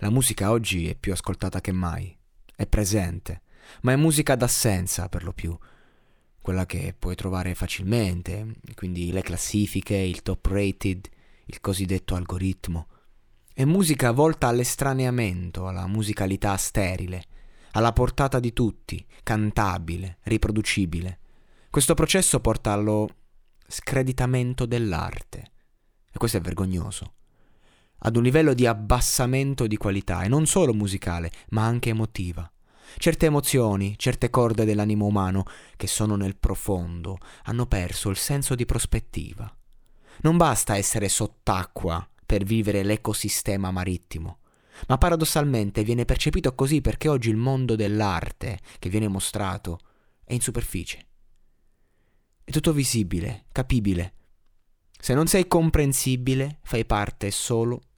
La musica oggi è più ascoltata che mai, è presente, ma è musica d'assenza per lo più, quella che puoi trovare facilmente, quindi le classifiche, il top rated, il cosiddetto algoritmo. È musica volta all'estraneamento, alla musicalità sterile, alla portata di tutti, cantabile, riproducibile. Questo processo porta allo screditamento dell'arte. E questo è vergognoso ad un livello di abbassamento di qualità, e non solo musicale, ma anche emotiva. Certe emozioni, certe corde dell'animo umano, che sono nel profondo, hanno perso il senso di prospettiva. Non basta essere sott'acqua per vivere l'ecosistema marittimo, ma paradossalmente viene percepito così perché oggi il mondo dell'arte che viene mostrato è in superficie. È tutto visibile, capibile. Se non sei comprensibile, fai parte solo